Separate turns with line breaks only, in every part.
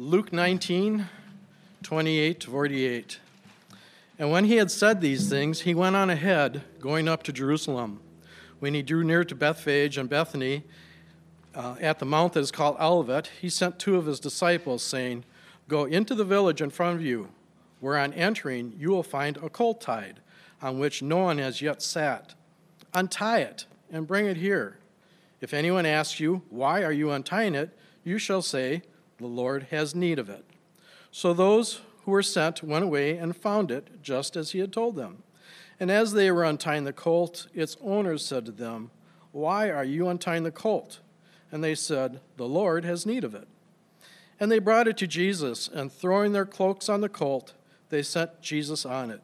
Luke 19, 28 to 48. And when he had said these things, he went on ahead, going up to Jerusalem. When he drew near to Bethphage and Bethany, uh, at the mount that is called Olivet, he sent two of his disciples, saying, Go into the village in front of you, where on entering you will find a colt tied, on which no one has yet sat. Untie it and bring it here. If anyone asks you, Why are you untying it? you shall say, The Lord has need of it. So those who were sent went away and found it just as he had told them. And as they were untying the colt, its owners said to them, Why are you untying the colt? And they said, The Lord has need of it. And they brought it to Jesus, and throwing their cloaks on the colt, they sent Jesus on it.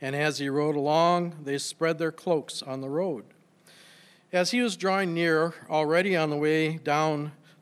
And as he rode along, they spread their cloaks on the road. As he was drawing near, already on the way down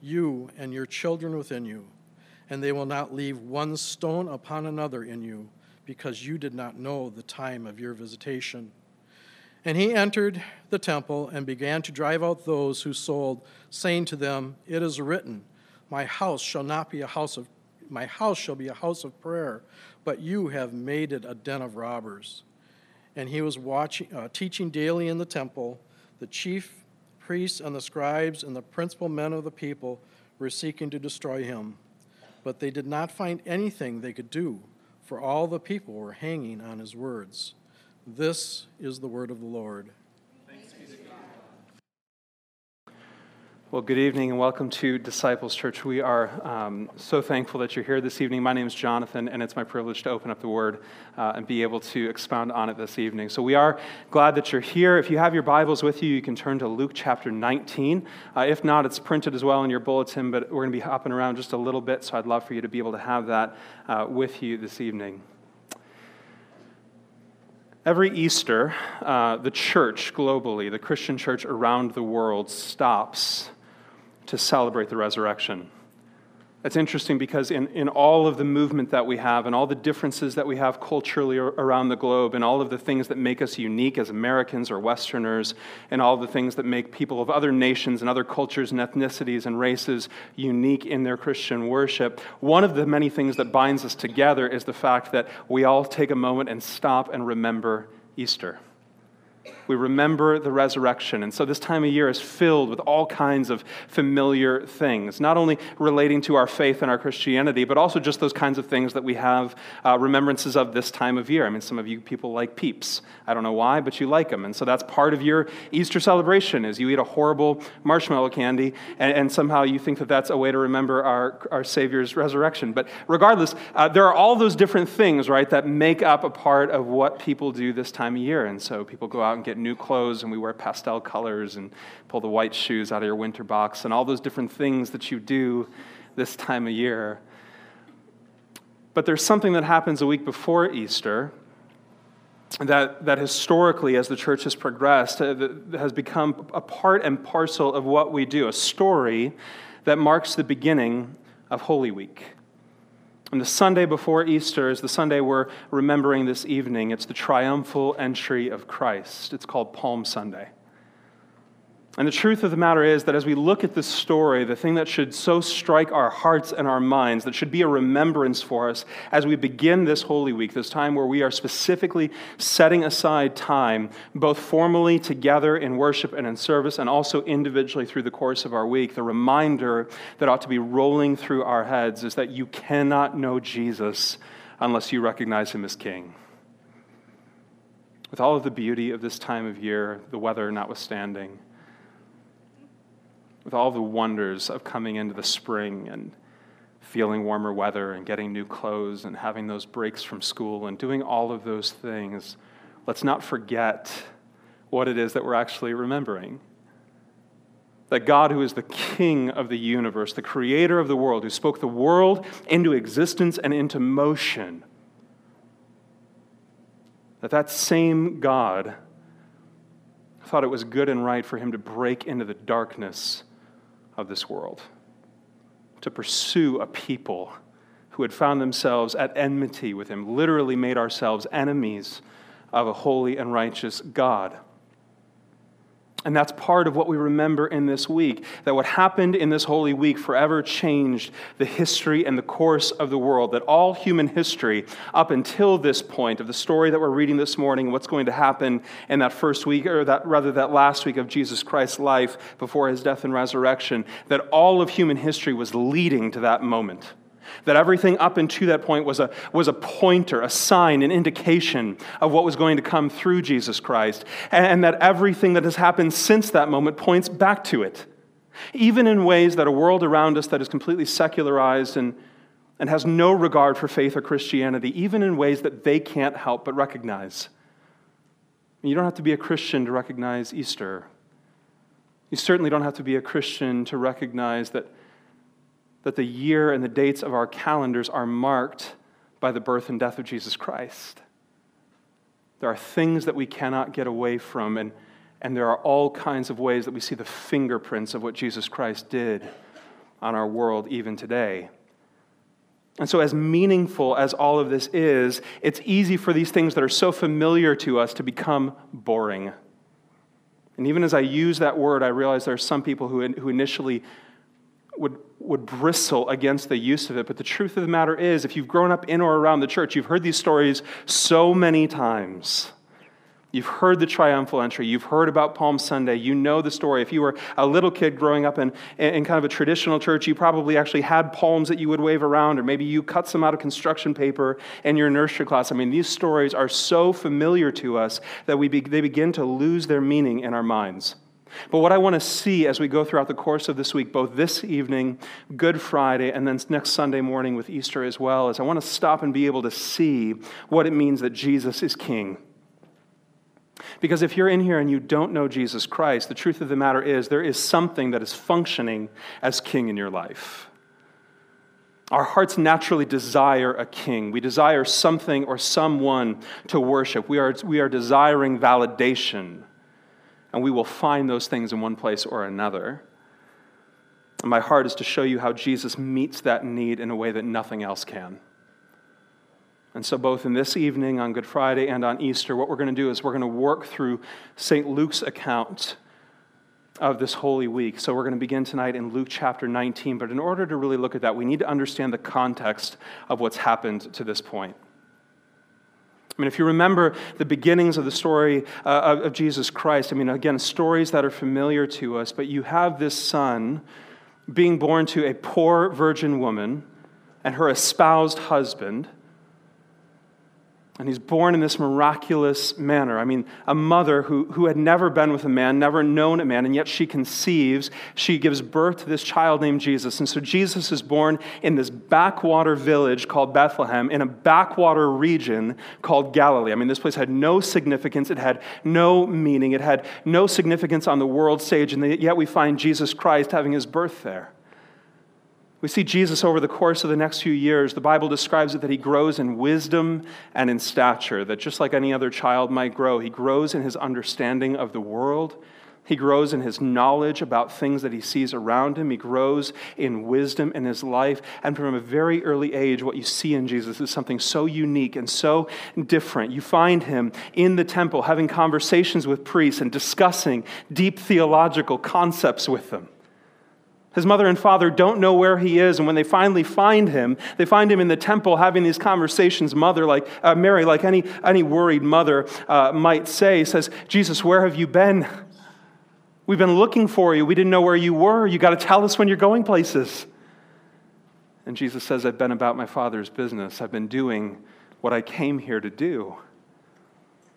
you and your children within you. And they will not leave one stone upon another in you because you did not know the time of your visitation. And he entered the temple and began to drive out those who sold, saying to them, It is written, My house shall not be a house of my house shall be a house of prayer, but you have made it a den of robbers. And he was watching, uh, teaching daily in the temple. The chief priests and the scribes and the principal men of the people were seeking to destroy him. But they did not find anything they could do, for all the people were hanging on his words. This is the word of the Lord.
Well, good evening and welcome to Disciples Church. We are um, so thankful that you're here this evening. My name is Jonathan, and it's my privilege to open up the Word uh, and be able to expound on it this evening. So, we are glad that you're here. If you have your Bibles with you, you can turn to Luke chapter 19. Uh, if not, it's printed as well in your bulletin, but we're going to be hopping around just a little bit, so I'd love for you to be able to have that uh, with you this evening. Every Easter, uh, the church globally, the Christian church around the world, stops to celebrate the resurrection. That's interesting because in, in all of the movement that we have and all the differences that we have culturally around the globe and all of the things that make us unique as Americans or Westerners and all the things that make people of other nations and other cultures and ethnicities and races unique in their Christian worship, one of the many things that binds us together is the fact that we all take a moment and stop and remember Easter we remember the resurrection. And so this time of year is filled with all kinds of familiar things, not only relating to our faith and our Christianity, but also just those kinds of things that we have uh, remembrances of this time of year. I mean, some of you people like peeps. I don't know why, but you like them. And so that's part of your Easter celebration is you eat a horrible marshmallow candy, and, and somehow you think that that's a way to remember our, our Savior's resurrection. But regardless, uh, there are all those different things, right, that make up a part of what people do this time of year. And so people go out and get get new clothes and we wear pastel colors and pull the white shoes out of your winter box and all those different things that you do this time of year. But there's something that happens a week before Easter that, that historically, as the church has progressed, uh, has become a part and parcel of what we do, a story that marks the beginning of Holy Week. And the Sunday before Easter is the Sunday we're remembering this evening. It's the triumphal entry of Christ. It's called Palm Sunday. And the truth of the matter is that as we look at this story, the thing that should so strike our hearts and our minds, that should be a remembrance for us as we begin this Holy Week, this time where we are specifically setting aside time, both formally together in worship and in service, and also individually through the course of our week, the reminder that ought to be rolling through our heads is that you cannot know Jesus unless you recognize him as King. with all of the beauty of this time of year, the weather notwithstanding, with all the wonders of coming into the spring and feeling warmer weather and getting new clothes and having those breaks from school and doing all of those things, let's not forget what it is that we're actually remembering. That God, who is the king of the universe, the creator of the world, who spoke the world into existence and into motion, that that same God thought it was good and right for him to break into the darkness of this world, to pursue a people who had found themselves at enmity with him, literally made ourselves enemies of a holy and righteous God. And that's part of what we remember in this week. That what happened in this Holy Week forever changed the history and the course of the world. That all human history, up until this point of the story that we're reading this morning, and what's going to happen in that first week, or that rather that last week of Jesus Christ's life before his death and resurrection, that all of human history was leading to that moment. That everything up until that point was a, was a pointer, a sign, an indication of what was going to come through Jesus Christ. And, and that everything that has happened since that moment points back to it. Even in ways that a world around us that is completely secularized and, and has no regard for faith or Christianity, even in ways that they can't help but recognize. You don't have to be a Christian to recognize Easter. You certainly don't have to be a Christian to recognize that that the year and the dates of our calendars are marked by the birth and death of Jesus Christ. There are things that we cannot get away from, and, and there are all kinds of ways that we see the fingerprints of what Jesus Christ did on our world even today. And so, as meaningful as all of this is, it's easy for these things that are so familiar to us to become boring. And even as I use that word, I realize there are some people who, who initially would, would bristle against the use of it. But the truth of the matter is, if you've grown up in or around the church, you've heard these stories so many times. You've heard the triumphal entry. You've heard about Palm Sunday. You know the story. If you were a little kid growing up in, in kind of a traditional church, you probably actually had palms that you would wave around, or maybe you cut some out of construction paper in your nursery class. I mean, these stories are so familiar to us that we be, they begin to lose their meaning in our minds. But what I want to see as we go throughout the course of this week, both this evening, Good Friday, and then next Sunday morning with Easter as well, is I want to stop and be able to see what it means that Jesus is King. Because if you're in here and you don't know Jesus Christ, the truth of the matter is there is something that is functioning as King in your life. Our hearts naturally desire a king. We desire something or someone to worship. We are, we are desiring validation and we will find those things in one place or another. And my heart is to show you how Jesus meets that need in a way that nothing else can. And so, both in this evening on Good Friday and on Easter, what we're going to do is we're going to work through St. Luke's account of this Holy Week. So, we're going to begin tonight in Luke chapter 19. But in order to really look at that, we need to understand the context of what's happened to this point. I mean, if you remember the beginnings of the story uh, of Jesus Christ, I mean, again, stories that are familiar to us, but you have this son being born to a poor virgin woman and her espoused husband and he's born in this miraculous manner. I mean, a mother who, who had never been with a man, never known a man, and yet she conceives, she gives birth to this child named Jesus. And so Jesus is born in this backwater village called Bethlehem, in a backwater region called Galilee. I mean, this place had no significance, it had no meaning, it had no significance on the world stage, and yet we find Jesus Christ having his birth there. We see Jesus over the course of the next few years. The Bible describes it that he grows in wisdom and in stature, that just like any other child might grow, he grows in his understanding of the world. He grows in his knowledge about things that he sees around him. He grows in wisdom in his life. And from a very early age, what you see in Jesus is something so unique and so different. You find him in the temple having conversations with priests and discussing deep theological concepts with them. His mother and father don't know where he is, and when they finally find him, they find him in the temple having these conversations. Mother, like uh, Mary, like any, any worried mother uh, might say, says, Jesus, where have you been? We've been looking for you. We didn't know where you were. You got to tell us when you're going places. And Jesus says, I've been about my father's business. I've been doing what I came here to do.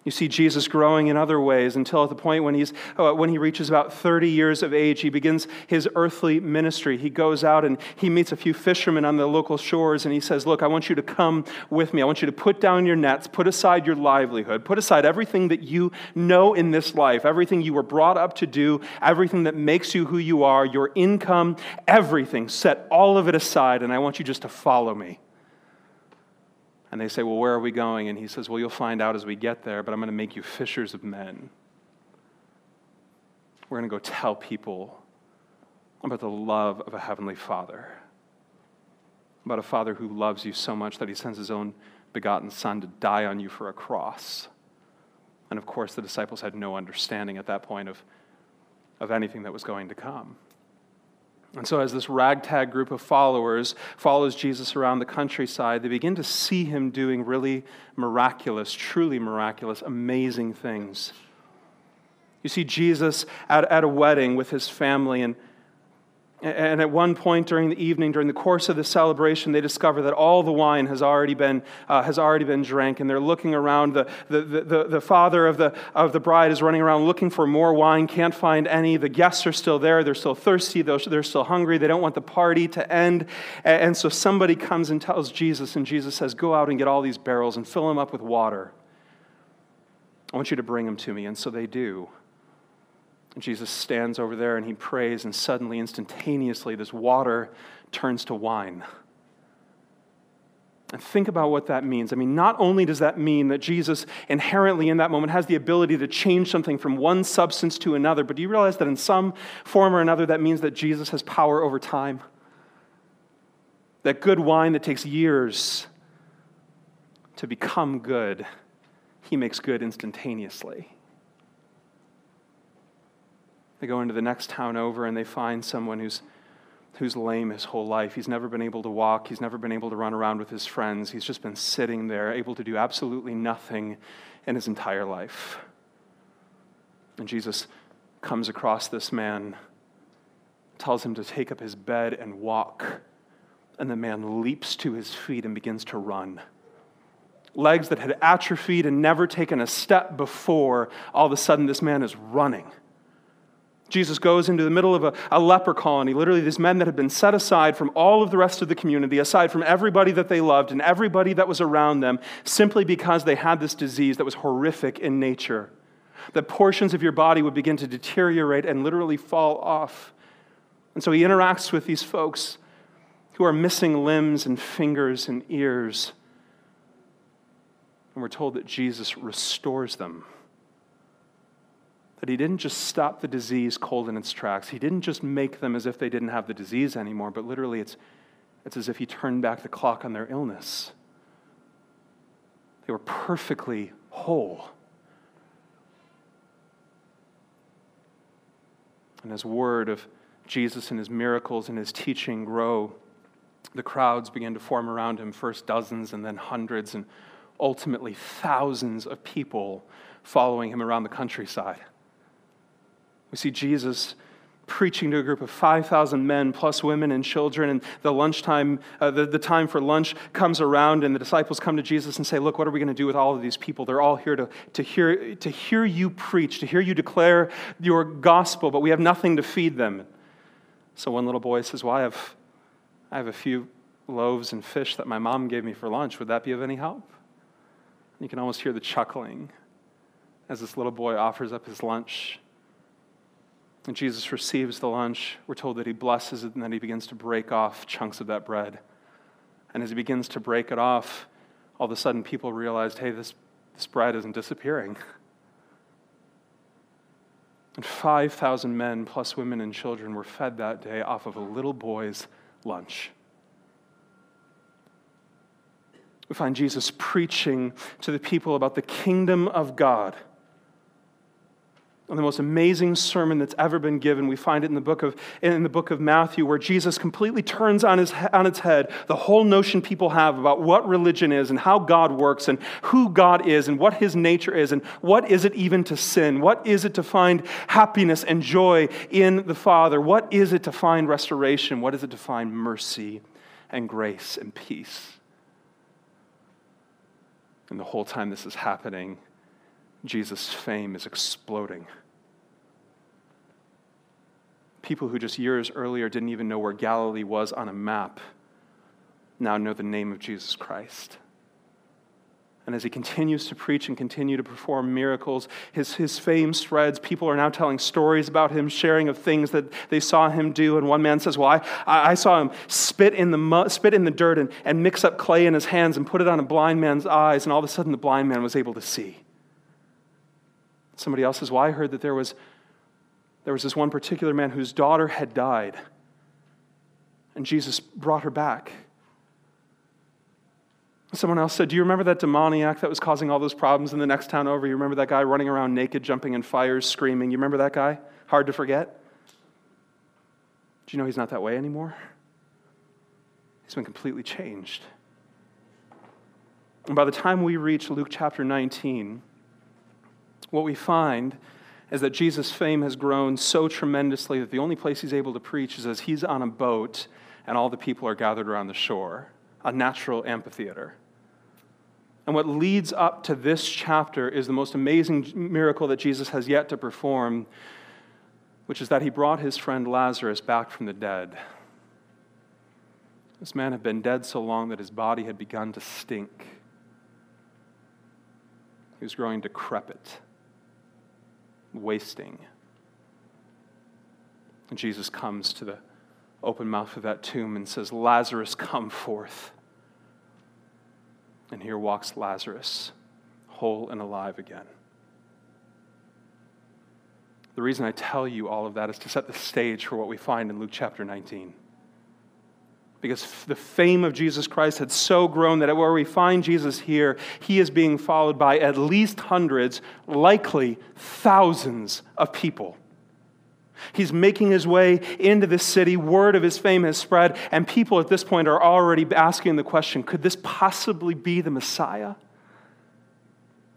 You see Jesus growing in other ways until at the point when, he's, uh, when he reaches about 30 years of age, he begins his earthly ministry. He goes out and he meets a few fishermen on the local shores and he says, Look, I want you to come with me. I want you to put down your nets, put aside your livelihood, put aside everything that you know in this life, everything you were brought up to do, everything that makes you who you are, your income, everything. Set all of it aside and I want you just to follow me. And they say, Well, where are we going? And he says, Well, you'll find out as we get there, but I'm going to make you fishers of men. We're going to go tell people about the love of a heavenly father, about a father who loves you so much that he sends his own begotten son to die on you for a cross. And of course, the disciples had no understanding at that point of, of anything that was going to come. And so, as this ragtag group of followers follows Jesus around the countryside, they begin to see him doing really miraculous, truly miraculous, amazing things. You see Jesus at, at a wedding with his family, and and at one point during the evening, during the course of the celebration, they discover that all the wine has already been, uh, has already been drank. And they're looking around. The, the, the, the father of the, of the bride is running around looking for more wine, can't find any. The guests are still there. They're still thirsty. They're still hungry. They don't want the party to end. And so somebody comes and tells Jesus, and Jesus says, Go out and get all these barrels and fill them up with water. I want you to bring them to me. And so they do. Jesus stands over there and he prays, and suddenly, instantaneously, this water turns to wine. And think about what that means. I mean, not only does that mean that Jesus inherently in that moment has the ability to change something from one substance to another, but do you realize that in some form or another that means that Jesus has power over time? That good wine that takes years to become good, he makes good instantaneously. They go into the next town over and they find someone who's, who's lame his whole life. He's never been able to walk, he's never been able to run around with his friends. He's just been sitting there, able to do absolutely nothing in his entire life. And Jesus comes across this man, tells him to take up his bed and walk. And the man leaps to his feet and begins to run legs that had atrophied and never taken a step before, all of a sudden this man is running. Jesus goes into the middle of a, a, leper colony, literally, these men that had been set aside from all of the rest of the community, aside from everybody that they loved and everybody that was around them, simply because they had this disease that was horrific in nature. That portions of your body would begin to deteriorate and literally fall off. And so he interacts with these folks who are missing limbs and fingers and ears. And we're told that Jesus restores them that he didn't just stop the disease cold in its tracks. He didn't just make them as if they didn't have the disease anymore, but literally it's, it's as if he turned back the clock on their illness. They were perfectly whole. And as word of Jesus and his miracles and his teaching grow, the crowds began to form around him, first dozens and then hundreds, and ultimately thousands of people following him around the countryside. We see Jesus preaching to a group of 5,000 men plus women and children, and the lunchtime, uh, the, the time for lunch comes around, and the disciples come to Jesus and say, Look, what are we going to do with all of these people? They're all here to, to, hear, to hear you preach, to hear you declare your gospel, but we have nothing to feed them. So one little boy says, Well, I have, I have a few loaves and fish that my mom gave me for lunch. Would that be of any help? You can almost hear the chuckling as this little boy offers up his lunch and Jesus receives the lunch. We're told that he blesses it and then he begins to break off chunks of that bread. And as he begins to break it off, all of a sudden people realized hey, this, this bread isn't disappearing. And 5,000 men, plus women and children, were fed that day off of a little boy's lunch. We find Jesus preaching to the people about the kingdom of God the most amazing sermon that's ever been given. We find it in the book of, in the book of Matthew, where Jesus completely turns on, his, on its head the whole notion people have about what religion is and how God works and who God is and what his nature is and what is it even to sin? What is it to find happiness and joy in the Father? What is it to find restoration? What is it to find mercy and grace and peace? And the whole time this is happening, Jesus' fame is exploding. People who just years earlier didn't even know where Galilee was on a map now know the name of Jesus Christ. And as he continues to preach and continue to perform miracles, his, his fame spreads. People are now telling stories about him, sharing of things that they saw him do. And one man says, Well, I, I saw him spit in the, mud, spit in the dirt and, and mix up clay in his hands and put it on a blind man's eyes. And all of a sudden, the blind man was able to see. Somebody else says, Well, I heard that there was, there was this one particular man whose daughter had died. And Jesus brought her back. Someone else said, Do you remember that demoniac that was causing all those problems in the next town over? You remember that guy running around naked, jumping in fires, screaming? You remember that guy? Hard to forget? Do you know he's not that way anymore? He's been completely changed. And by the time we reach Luke chapter 19, what we find is that Jesus' fame has grown so tremendously that the only place he's able to preach is as he's on a boat and all the people are gathered around the shore a natural amphitheater. And what leads up to this chapter is the most amazing miracle that Jesus has yet to perform, which is that he brought his friend Lazarus back from the dead. This man had been dead so long that his body had begun to stink. He was growing decrepit, wasting. And Jesus comes to the open mouth of that tomb and says, Lazarus, come forth. And here walks Lazarus, whole and alive again. The reason I tell you all of that is to set the stage for what we find in Luke chapter 19. Because the fame of Jesus Christ had so grown that where we find Jesus here, he is being followed by at least hundreds, likely thousands of people. He's making his way into this city. Word of his fame has spread, and people at this point are already asking the question could this possibly be the Messiah?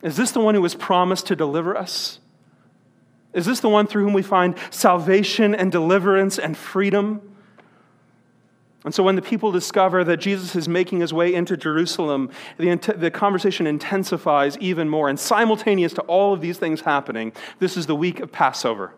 Is this the one who was promised to deliver us? Is this the one through whom we find salvation and deliverance and freedom? And so, when the people discover that Jesus is making his way into Jerusalem, the, the conversation intensifies even more. And simultaneous to all of these things happening, this is the week of Passover.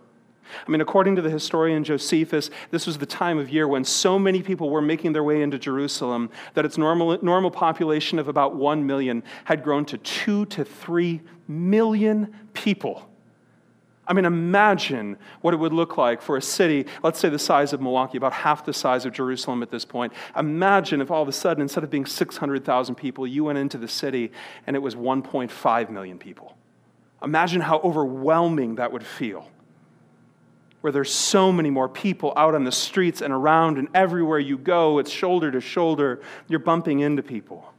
I mean, according to the historian Josephus, this was the time of year when so many people were making their way into Jerusalem that its normal, normal population of about 1 million had grown to 2 to 3 million people. I mean, imagine what it would look like for a city, let's say the size of Milwaukee, about half the size of Jerusalem at this point. Imagine if all of a sudden, instead of being 600,000 people, you went into the city and it was 1.5 million people. Imagine how overwhelming that would feel where there's so many more people out on the streets and around, and everywhere you go, it's shoulder to shoulder. You're bumping into people.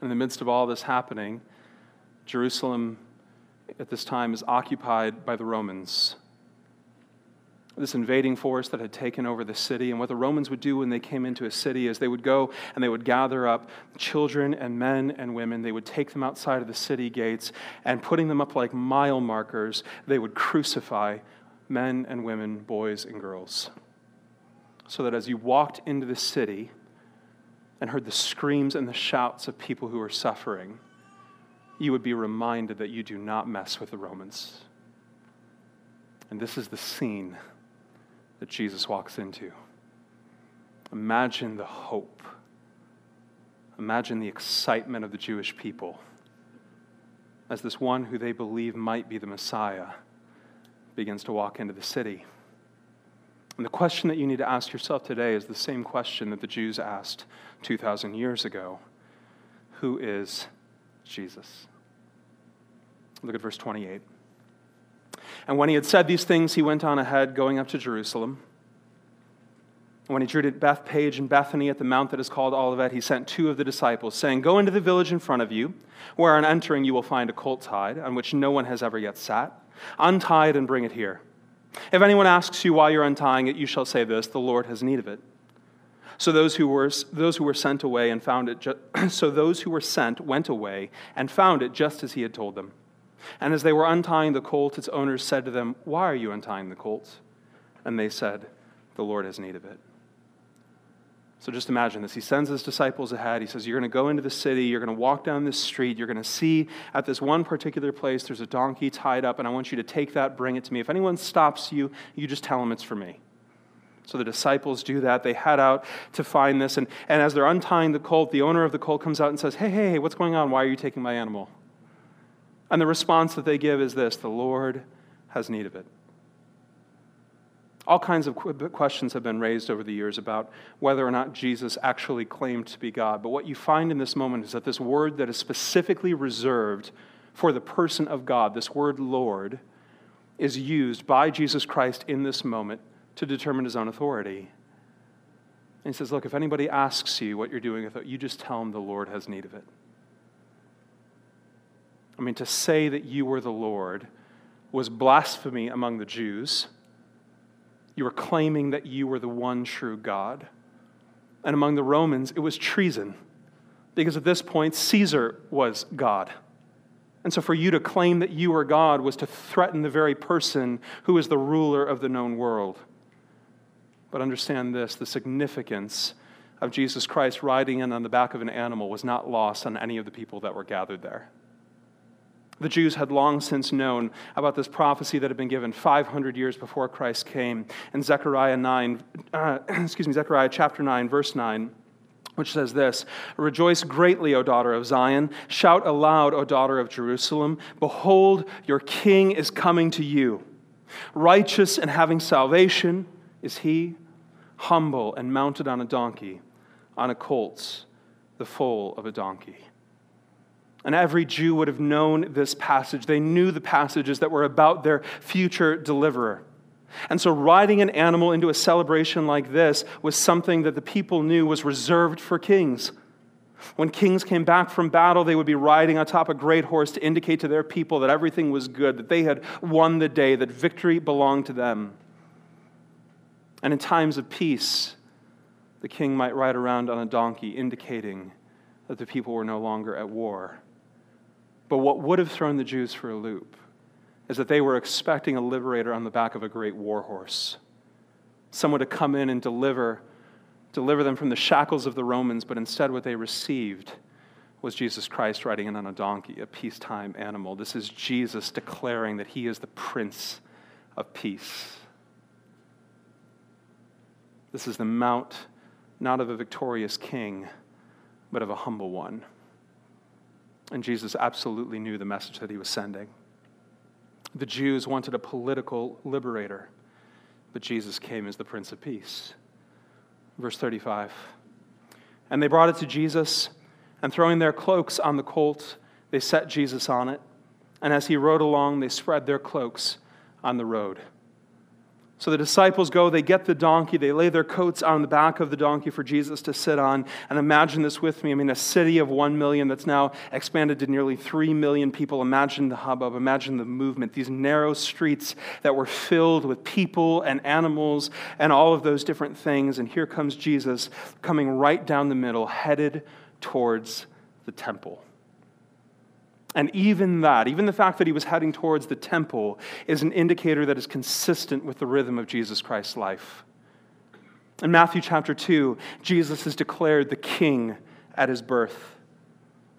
In the midst of all this happening, Jerusalem at this time is occupied by the Romans this invading force that had taken over the city. And what the Romans would do when they came into a city is they would go and they would gather up children and men and women. They would take them outside of the city gates and putting them up like mile markers, they would crucify men and women, boys and girls. So that as you walked into the city and heard the screams and the shouts of people who were suffering, you would be reminded that you do not mess with the Romans. And this is the scene that Jesus walks into. Imagine the hope. Imagine the excitement of the Jewish people as this one who they believe might be the Messiah begins to walk into the city. And the question that you need to ask yourself today is the same question that the Jews asked 2,000 years ago Who is Jesus? Look at verse 28. And when he had said these things, he went on ahead, going up to Jerusalem. And when he drew to Bethphage and Bethany at the mount that is called Olivet, he sent two of the disciples, saying, Go into the village in front of you, where on entering you will find a colt tied, on which no one has ever yet sat. Untie it and bring it here. If anyone asks you why you're untying it, you shall say this The Lord has need of it. So those who were, those who were sent away and found it, ju- so those who were sent went away and found it just as he had told them. And as they were untying the colt, its owners said to them, Why are you untying the colt? And they said, The Lord has need of it. So just imagine this. He sends his disciples ahead. He says, You're going to go into the city. You're going to walk down this street. You're going to see at this one particular place there's a donkey tied up, and I want you to take that, bring it to me. If anyone stops you, you just tell them it's for me. So the disciples do that. They head out to find this. And, and as they're untying the colt, the owner of the colt comes out and says, Hey, hey, hey, what's going on? Why are you taking my animal? And the response that they give is this The Lord has need of it. All kinds of questions have been raised over the years about whether or not Jesus actually claimed to be God. But what you find in this moment is that this word that is specifically reserved for the person of God, this word Lord, is used by Jesus Christ in this moment to determine his own authority. And he says, Look, if anybody asks you what you're doing you just tell them the Lord has need of it. I mean, to say that you were the Lord was blasphemy among the Jews you were claiming that you were the one true God. And among the Romans, it was treason, because at this point, Caesar was God. And so for you to claim that you were God was to threaten the very person who is the ruler of the known world. But understand this the significance of Jesus Christ riding in on the back of an animal was not lost on any of the people that were gathered there. The Jews had long since known about this prophecy that had been given 500 years before Christ came. In Zechariah 9, uh, excuse me, Zechariah chapter 9, verse 9, which says this Rejoice greatly, O daughter of Zion. Shout aloud, O daughter of Jerusalem. Behold, your king is coming to you. Righteous and having salvation is he, humble and mounted on a donkey, on a colt, the foal of a donkey. And every Jew would have known this passage. They knew the passages that were about their future deliverer. And so, riding an animal into a celebration like this was something that the people knew was reserved for kings. When kings came back from battle, they would be riding atop a great horse to indicate to their people that everything was good, that they had won the day, that victory belonged to them. And in times of peace, the king might ride around on a donkey, indicating that the people were no longer at war. But what would have thrown the Jews for a loop is that they were expecting a liberator on the back of a great war horse, someone to come in and deliver, deliver them from the shackles of the Romans, but instead what they received was Jesus Christ riding in on a donkey, a peacetime animal. This is Jesus declaring that he is the Prince of Peace. This is the mount not of a victorious king, but of a humble one. And Jesus absolutely knew the message that he was sending. The Jews wanted a political liberator, but Jesus came as the Prince of Peace. Verse 35. And they brought it to Jesus, and throwing their cloaks on the colt, they set Jesus on it. And as he rode along, they spread their cloaks on the road. So the disciples go, they get the donkey, they lay their coats on the back of the donkey for Jesus to sit on. And imagine this with me. I mean, a city of one million that's now expanded to nearly three million people. Imagine the hubbub, imagine the movement, these narrow streets that were filled with people and animals and all of those different things. And here comes Jesus coming right down the middle, headed towards the temple. And even that, even the fact that he was heading towards the temple, is an indicator that is consistent with the rhythm of Jesus Christ's life. In Matthew chapter 2, Jesus is declared the king at his birth.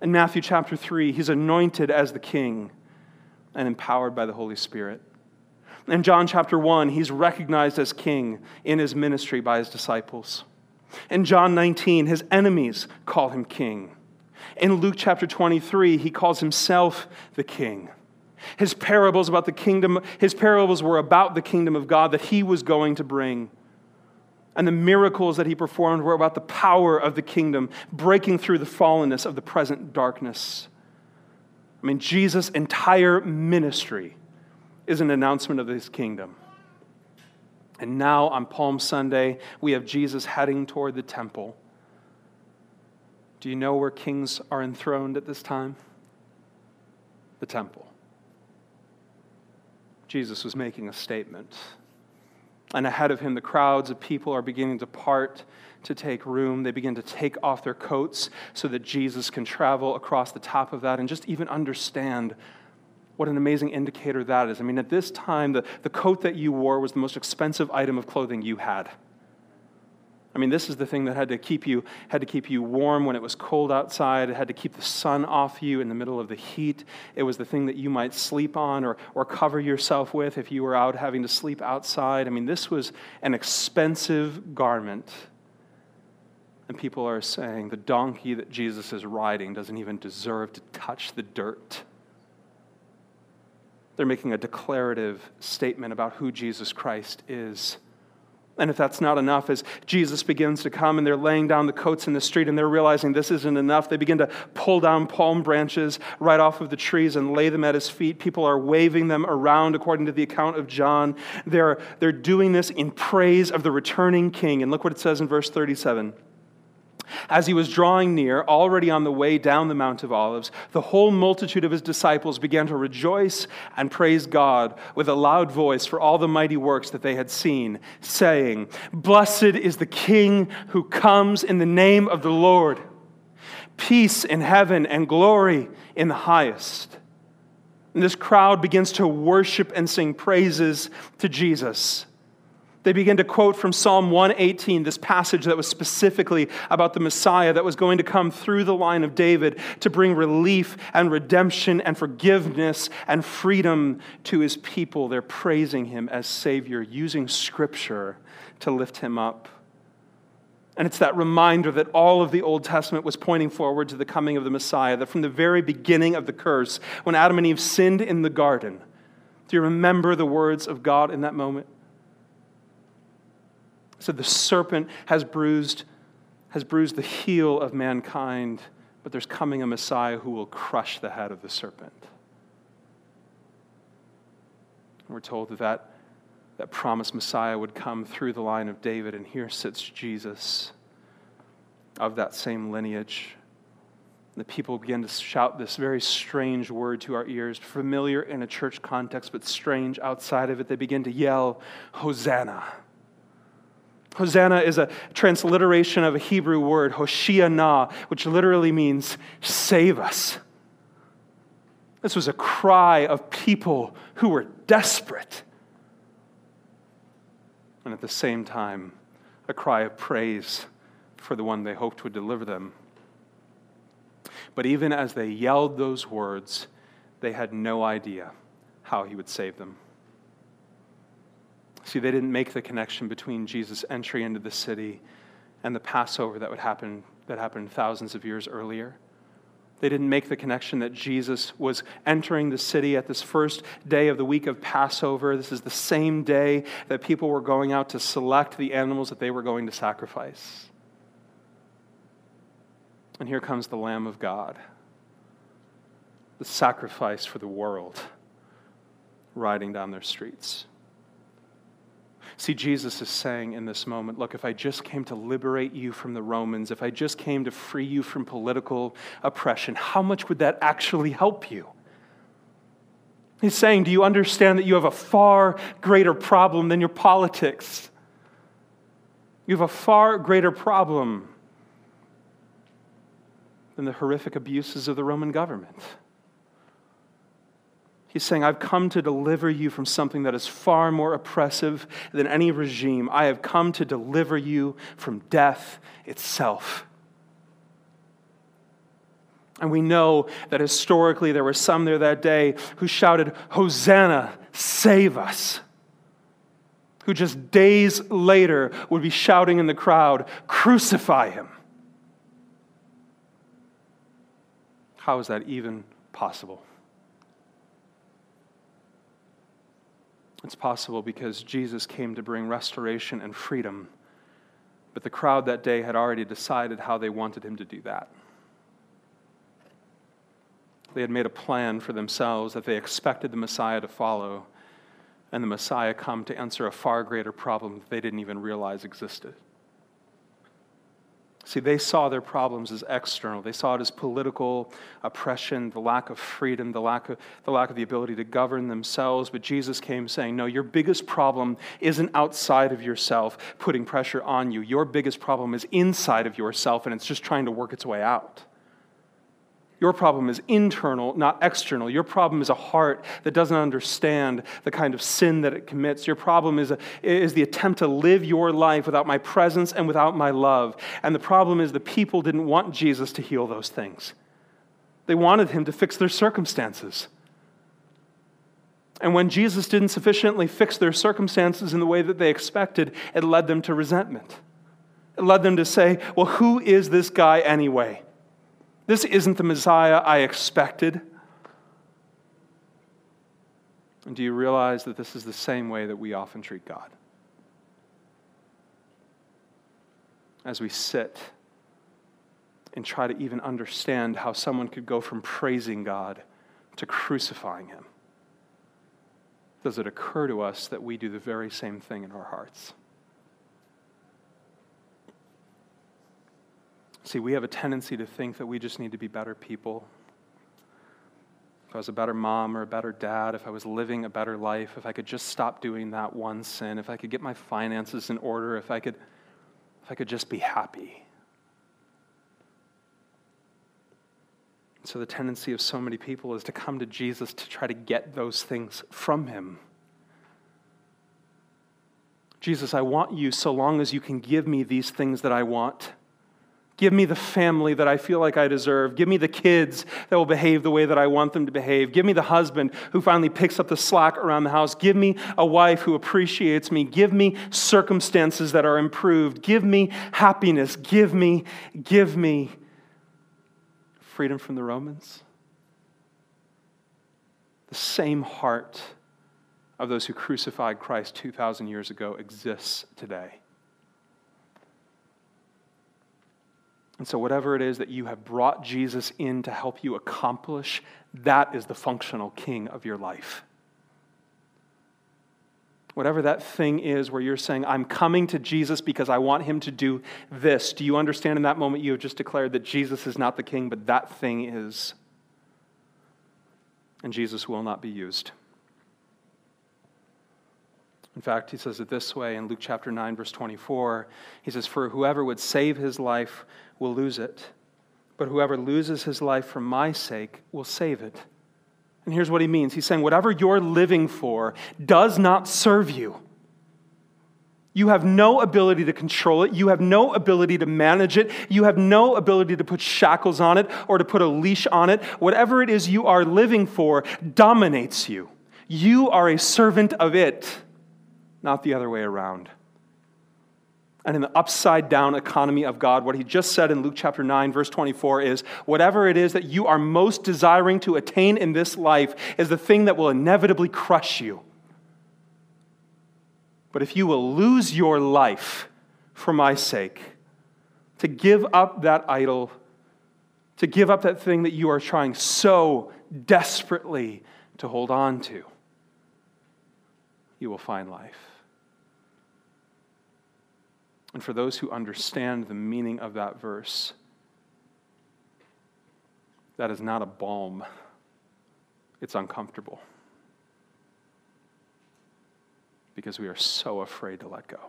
In Matthew chapter 3, he's anointed as the king and empowered by the Holy Spirit. In John chapter 1, he's recognized as king in his ministry by his disciples. In John 19, his enemies call him king. In Luke chapter 23, he calls himself the king. His parables about the kingdom, his parables were about the kingdom of God that he was going to bring. And the miracles that he performed were about the power of the kingdom, breaking through the fallenness of the present darkness. I mean, Jesus' entire ministry is an announcement of his kingdom. And now on Palm Sunday, we have Jesus heading toward the temple. Do you know where kings are enthroned at this time? The temple. Jesus was making a statement. And ahead of him, the crowds of people are beginning to part to take room. They begin to take off their coats so that Jesus can travel across the top of that and just even understand what an amazing indicator that is. I mean, at this time, the, the coat that you wore was the most expensive item of clothing you had. I mean, this is the thing that had to keep you had to keep you warm when it was cold outside. It had to keep the sun off you in the middle of the heat. It was the thing that you might sleep on or, or cover yourself with if you were out having to sleep outside. I mean, this was an expensive garment. And people are saying the donkey that Jesus is riding doesn't even deserve to touch the dirt. They're making a declarative statement about who Jesus Christ is. And if that's not enough, as Jesus begins to come and they're laying down the coats in the street and they're realizing this isn't enough, they begin to pull down palm branches right off of the trees and lay them at his feet. People are waving them around, according to the account of John. They're, they're doing this in praise of the returning king. And look what it says in verse 37. As he was drawing near, already on the way down the Mount of Olives, the whole multitude of his disciples began to rejoice and praise God with a loud voice for all the mighty works that they had seen, saying, Blessed is the King who comes in the name of the Lord. Peace in heaven and glory in the highest. And this crowd begins to worship and sing praises to Jesus. They begin to quote from Psalm 118, this passage that was specifically about the Messiah that was going to come through the line of David to bring relief and redemption and forgiveness and freedom to his people. They're praising him as Savior, using Scripture to lift him up. And it's that reminder that all of the Old Testament was pointing forward to the coming of the Messiah, that from the very beginning of the curse, when Adam and Eve sinned in the garden, do you remember the words of God in that moment? Said the serpent has bruised has bruised the heel of mankind, but there's coming a Messiah who will crush the head of the serpent. We're told that, that that promised Messiah would come through the line of David, and here sits Jesus of that same lineage. The people begin to shout this very strange word to our ears, familiar in a church context, but strange outside of it. They begin to yell, Hosanna. Hosanna is a transliteration of a Hebrew word, Hoshiana, which literally means save us. This was a cry of people who were desperate. And at the same time, a cry of praise for the one they hoped would deliver them. But even as they yelled those words, they had no idea how he would save them. See, they didn't make the connection between Jesus' entry into the city and the Passover that would happen that happened thousands of years earlier. They didn't make the connection that Jesus was entering the city at this first day of the week of Passover. This is the same day that people were going out to select the animals that they were going to sacrifice. And here comes the Lamb of God, the sacrifice for the world, riding down their streets. See, Jesus is saying in this moment, look, if I just came to liberate you from the Romans, if I just came to free you from political oppression, how much would that actually help you? He's saying, Do you understand that you have a far greater problem than your politics? You have a far greater problem than the horrific abuses of the Roman government. He's saying, I've come to deliver you from something that is far more oppressive than any regime. I have come to deliver you from death itself. And we know that historically there were some there that day who shouted, Hosanna, save us. Who just days later would be shouting in the crowd, Crucify him. How is that even possible? It's possible because Jesus came to bring restoration and freedom, but the crowd that day had already decided how they wanted him to do that. They had made a plan for themselves that they expected the Messiah to follow, and the Messiah come to answer a far greater problem that they didn't even realize existed. See, they saw their problems as external. They saw it as political oppression, the lack of freedom, the lack of, the lack of the ability to govern themselves. But Jesus came saying, No, your biggest problem isn't outside of yourself putting pressure on you. Your biggest problem is inside of yourself, and it's just trying to work its way out. Your problem is internal, not external. Your problem is a heart that doesn't understand the kind of sin that it commits. Your problem is, a, is the attempt to live your life without my presence and without my love. And the problem is the people didn't want Jesus to heal those things, they wanted him to fix their circumstances. And when Jesus didn't sufficiently fix their circumstances in the way that they expected, it led them to resentment. It led them to say, Well, who is this guy anyway? This isn't the Messiah I expected. And do you realize that this is the same way that we often treat God? As we sit and try to even understand how someone could go from praising God to crucifying Him, does it occur to us that we do the very same thing in our hearts? See, we have a tendency to think that we just need to be better people. If I was a better mom or a better dad, if I was living a better life, if I could just stop doing that one sin, if I could get my finances in order, if I could, if I could just be happy. So, the tendency of so many people is to come to Jesus to try to get those things from him. Jesus, I want you so long as you can give me these things that I want. Give me the family that I feel like I deserve. Give me the kids that will behave the way that I want them to behave. Give me the husband who finally picks up the slack around the house. Give me a wife who appreciates me. Give me circumstances that are improved. Give me happiness. Give me, give me freedom from the Romans. The same heart of those who crucified Christ 2,000 years ago exists today. And so, whatever it is that you have brought Jesus in to help you accomplish, that is the functional king of your life. Whatever that thing is where you're saying, I'm coming to Jesus because I want him to do this, do you understand in that moment you have just declared that Jesus is not the king, but that thing is? And Jesus will not be used. In fact, he says it this way in Luke chapter 9, verse 24. He says, For whoever would save his life will lose it, but whoever loses his life for my sake will save it. And here's what he means He's saying, Whatever you're living for does not serve you. You have no ability to control it. You have no ability to manage it. You have no ability to put shackles on it or to put a leash on it. Whatever it is you are living for dominates you. You are a servant of it not the other way around. And in the upside down economy of God, what he just said in Luke chapter 9, verse 24 is whatever it is that you are most desiring to attain in this life is the thing that will inevitably crush you. But if you will lose your life for my sake, to give up that idol, to give up that thing that you are trying so desperately to hold on to, you will find life. And for those who understand the meaning of that verse, that is not a balm, it's uncomfortable. Because we are so afraid to let go.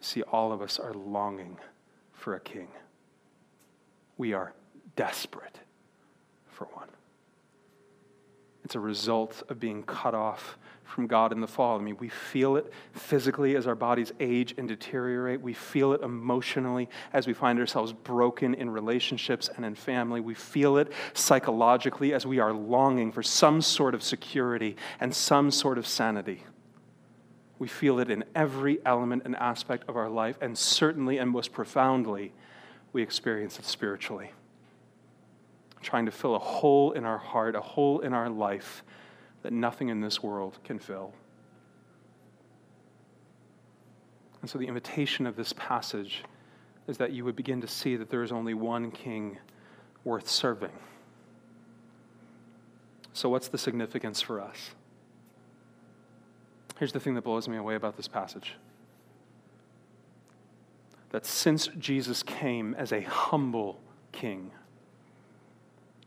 See, all of us are longing for a king. We are desperate for one. It's a result of being cut off from God in the fall. I mean, we feel it physically as our bodies age and deteriorate. We feel it emotionally as we find ourselves broken in relationships and in family. We feel it psychologically as we are longing for some sort of security and some sort of sanity. We feel it in every element and aspect of our life, and certainly and most profoundly, we experience it spiritually. Trying to fill a hole in our heart, a hole in our life that nothing in this world can fill. And so, the invitation of this passage is that you would begin to see that there is only one king worth serving. So, what's the significance for us? Here's the thing that blows me away about this passage that since Jesus came as a humble king,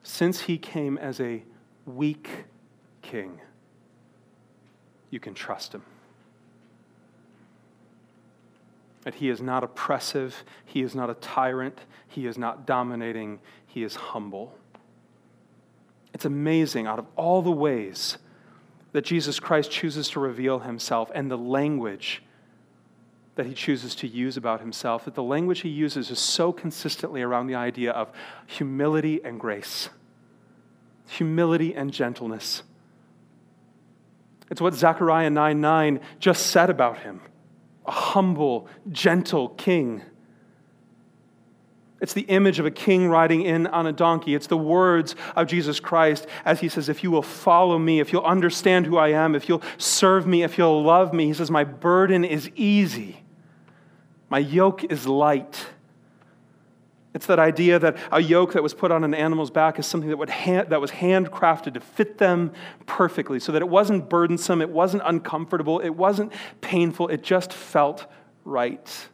since he came as a weak king, you can trust him. That he is not oppressive, he is not a tyrant, he is not dominating, he is humble. It's amazing out of all the ways that Jesus Christ chooses to reveal himself and the language that he chooses to use about himself, that the language he uses is so consistently around the idea of humility and grace, humility and gentleness. It's what Zechariah 9 9 just said about him a humble, gentle king. It's the image of a king riding in on a donkey. It's the words of Jesus Christ as he says, If you will follow me, if you'll understand who I am, if you'll serve me, if you'll love me, he says, My burden is easy, my yoke is light. It's that idea that a yoke that was put on an animal's back is something that, hand, that was handcrafted to fit them perfectly, so that it wasn't burdensome, it wasn't uncomfortable, it wasn't painful, it just felt right.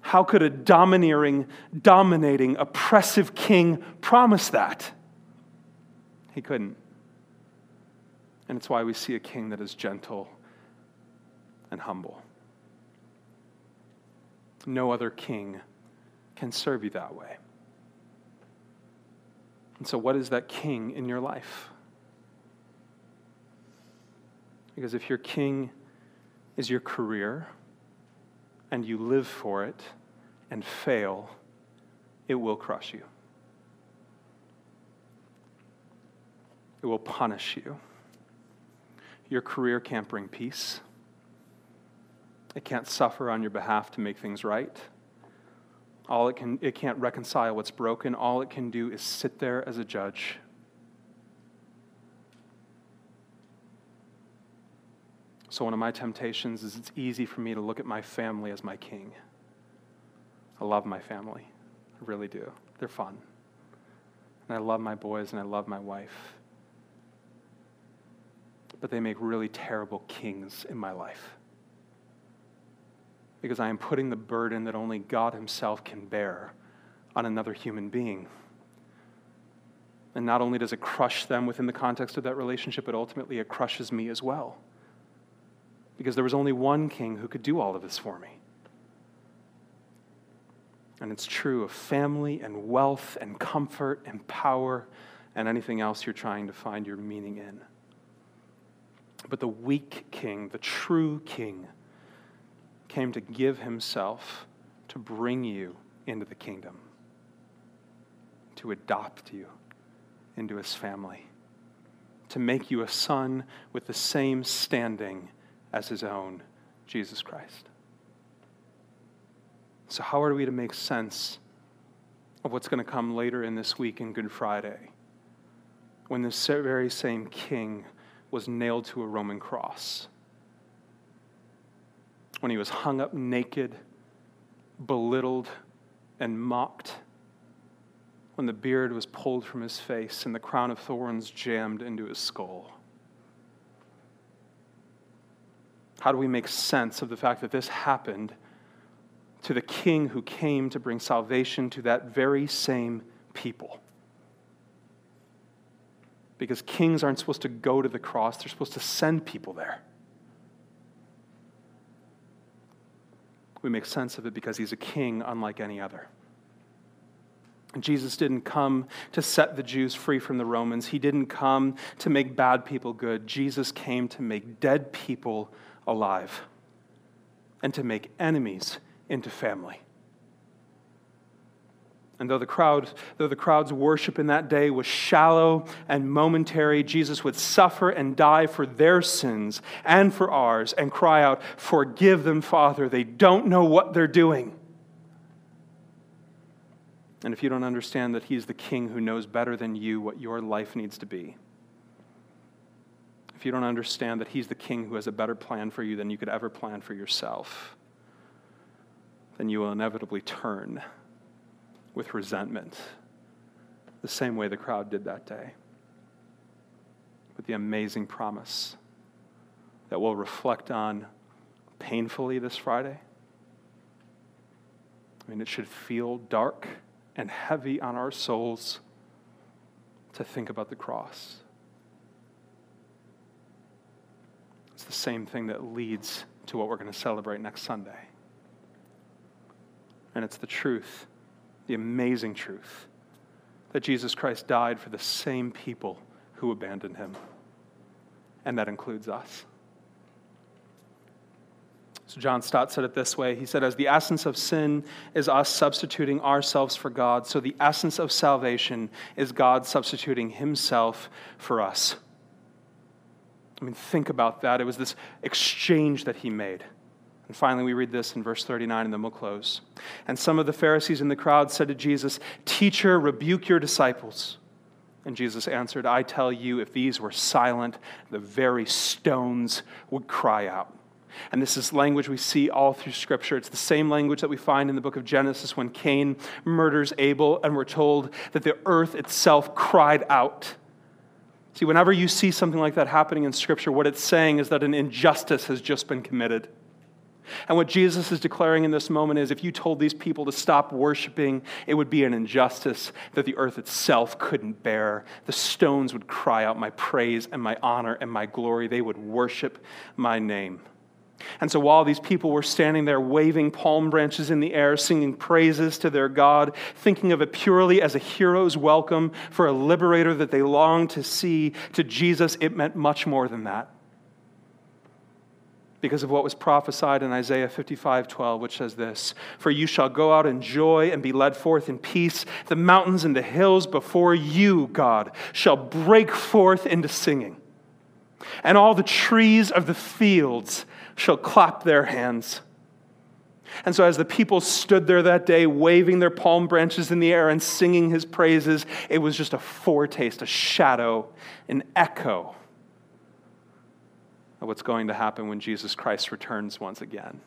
How could a domineering, dominating, oppressive king promise that? He couldn't. And it's why we see a king that is gentle and humble. No other king can serve you that way. And so, what is that king in your life? Because if your king is your career, and you live for it and fail, it will crush you. It will punish you. Your career can't bring peace. It can't suffer on your behalf to make things right. All it can it can't reconcile what's broken. All it can do is sit there as a judge So, one of my temptations is it's easy for me to look at my family as my king. I love my family. I really do. They're fun. And I love my boys and I love my wife. But they make really terrible kings in my life. Because I am putting the burden that only God Himself can bear on another human being. And not only does it crush them within the context of that relationship, but ultimately it crushes me as well because there was only one king who could do all of this for me. And it's true of family and wealth and comfort and power and anything else you're trying to find your meaning in. But the weak king, the true king, came to give himself to bring you into the kingdom, to adopt you into his family, to make you a son with the same standing as his own, Jesus Christ. So, how are we to make sense of what's going to come later in this week in Good Friday when this very same king was nailed to a Roman cross? When he was hung up naked, belittled, and mocked? When the beard was pulled from his face and the crown of thorns jammed into his skull? How do we make sense of the fact that this happened to the king who came to bring salvation to that very same people? Because kings aren't supposed to go to the cross, they're supposed to send people there. We make sense of it because he's a king unlike any other. Jesus didn't come to set the Jews free from the Romans. He didn't come to make bad people good. Jesus came to make dead people alive and to make enemies into family. And though the, crowd, though the crowd's worship in that day was shallow and momentary, Jesus would suffer and die for their sins and for ours and cry out, Forgive them, Father. They don't know what they're doing. And if you don't understand that He's the King who knows better than you what your life needs to be, if you don't understand that He's the King who has a better plan for you than you could ever plan for yourself, then you will inevitably turn with resentment, the same way the crowd did that day. With the amazing promise that we'll reflect on painfully this Friday. I mean, it should feel dark and heavy on our souls to think about the cross. It's the same thing that leads to what we're going to celebrate next Sunday. And it's the truth, the amazing truth, that Jesus Christ died for the same people who abandoned him. And that includes us. So John Stott said it this way. He said, As the essence of sin is us substituting ourselves for God, so the essence of salvation is God substituting himself for us. I mean, think about that. It was this exchange that he made. And finally, we read this in verse 39, and then we'll close. And some of the Pharisees in the crowd said to Jesus, Teacher, rebuke your disciples. And Jesus answered, I tell you, if these were silent, the very stones would cry out. And this is language we see all through Scripture. It's the same language that we find in the book of Genesis when Cain murders Abel, and we're told that the earth itself cried out. See, whenever you see something like that happening in Scripture, what it's saying is that an injustice has just been committed. And what Jesus is declaring in this moment is if you told these people to stop worshiping, it would be an injustice that the earth itself couldn't bear. The stones would cry out my praise and my honor and my glory. They would worship my name. And so while these people were standing there waving palm branches in the air, singing praises to their God, thinking of it purely as a hero's welcome for a liberator that they longed to see, to Jesus, it meant much more than that. Because of what was prophesied in Isaiah 55 12, which says this For you shall go out in joy and be led forth in peace. The mountains and the hills before you, God, shall break forth into singing. And all the trees of the fields shall clap their hands. And so, as the people stood there that day, waving their palm branches in the air and singing his praises, it was just a foretaste, a shadow, an echo what's going to happen when Jesus Christ returns once again.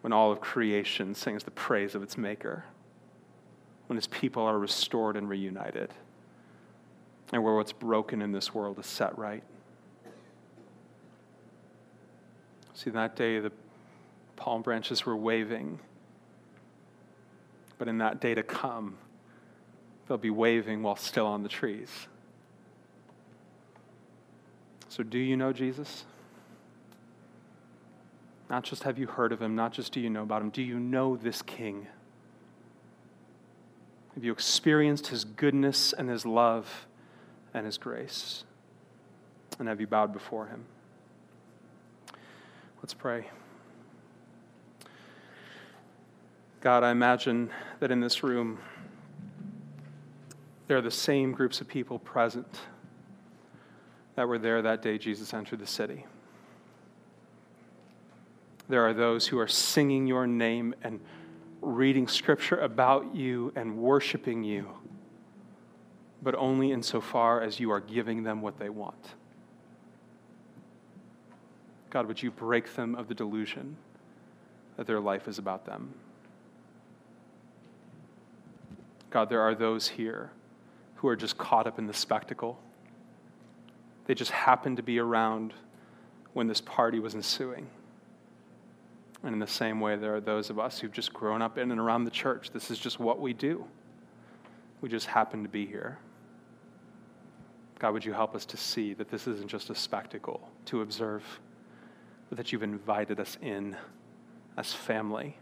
When all of creation sings the praise of its Maker. When his people are restored and reunited. And where what's broken in this world is set right. See, that day the palm branches were waving. But in that day to come, they'll be waving while still on the trees. So, do you know Jesus? Not just have you heard of him, not just do you know about him, do you know this king? Have you experienced his goodness and his love and his grace? And have you bowed before him? Let's pray. God, I imagine that in this room, there are the same groups of people present that were there that day Jesus entered the city. There are those who are singing your name and reading scripture about you and worshiping you, but only insofar as you are giving them what they want. God, would you break them of the delusion that their life is about them? God, there are those here who are just caught up in the spectacle. They just happened to be around when this party was ensuing. And in the same way, there are those of us who've just grown up in and around the church. This is just what we do. We just happen to be here. God, would you help us to see that this isn't just a spectacle to observe? but that you've invited us in as family.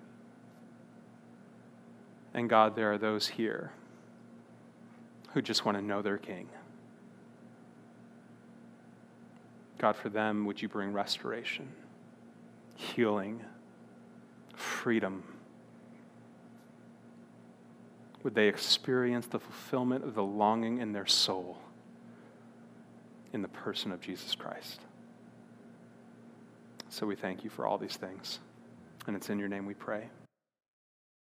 And God, there are those here who just want to know their King. God, for them, would you bring restoration, healing, freedom? Would they experience the fulfillment of the longing in their soul in the person of Jesus Christ? So we thank you for all these things. And it's in your name we pray.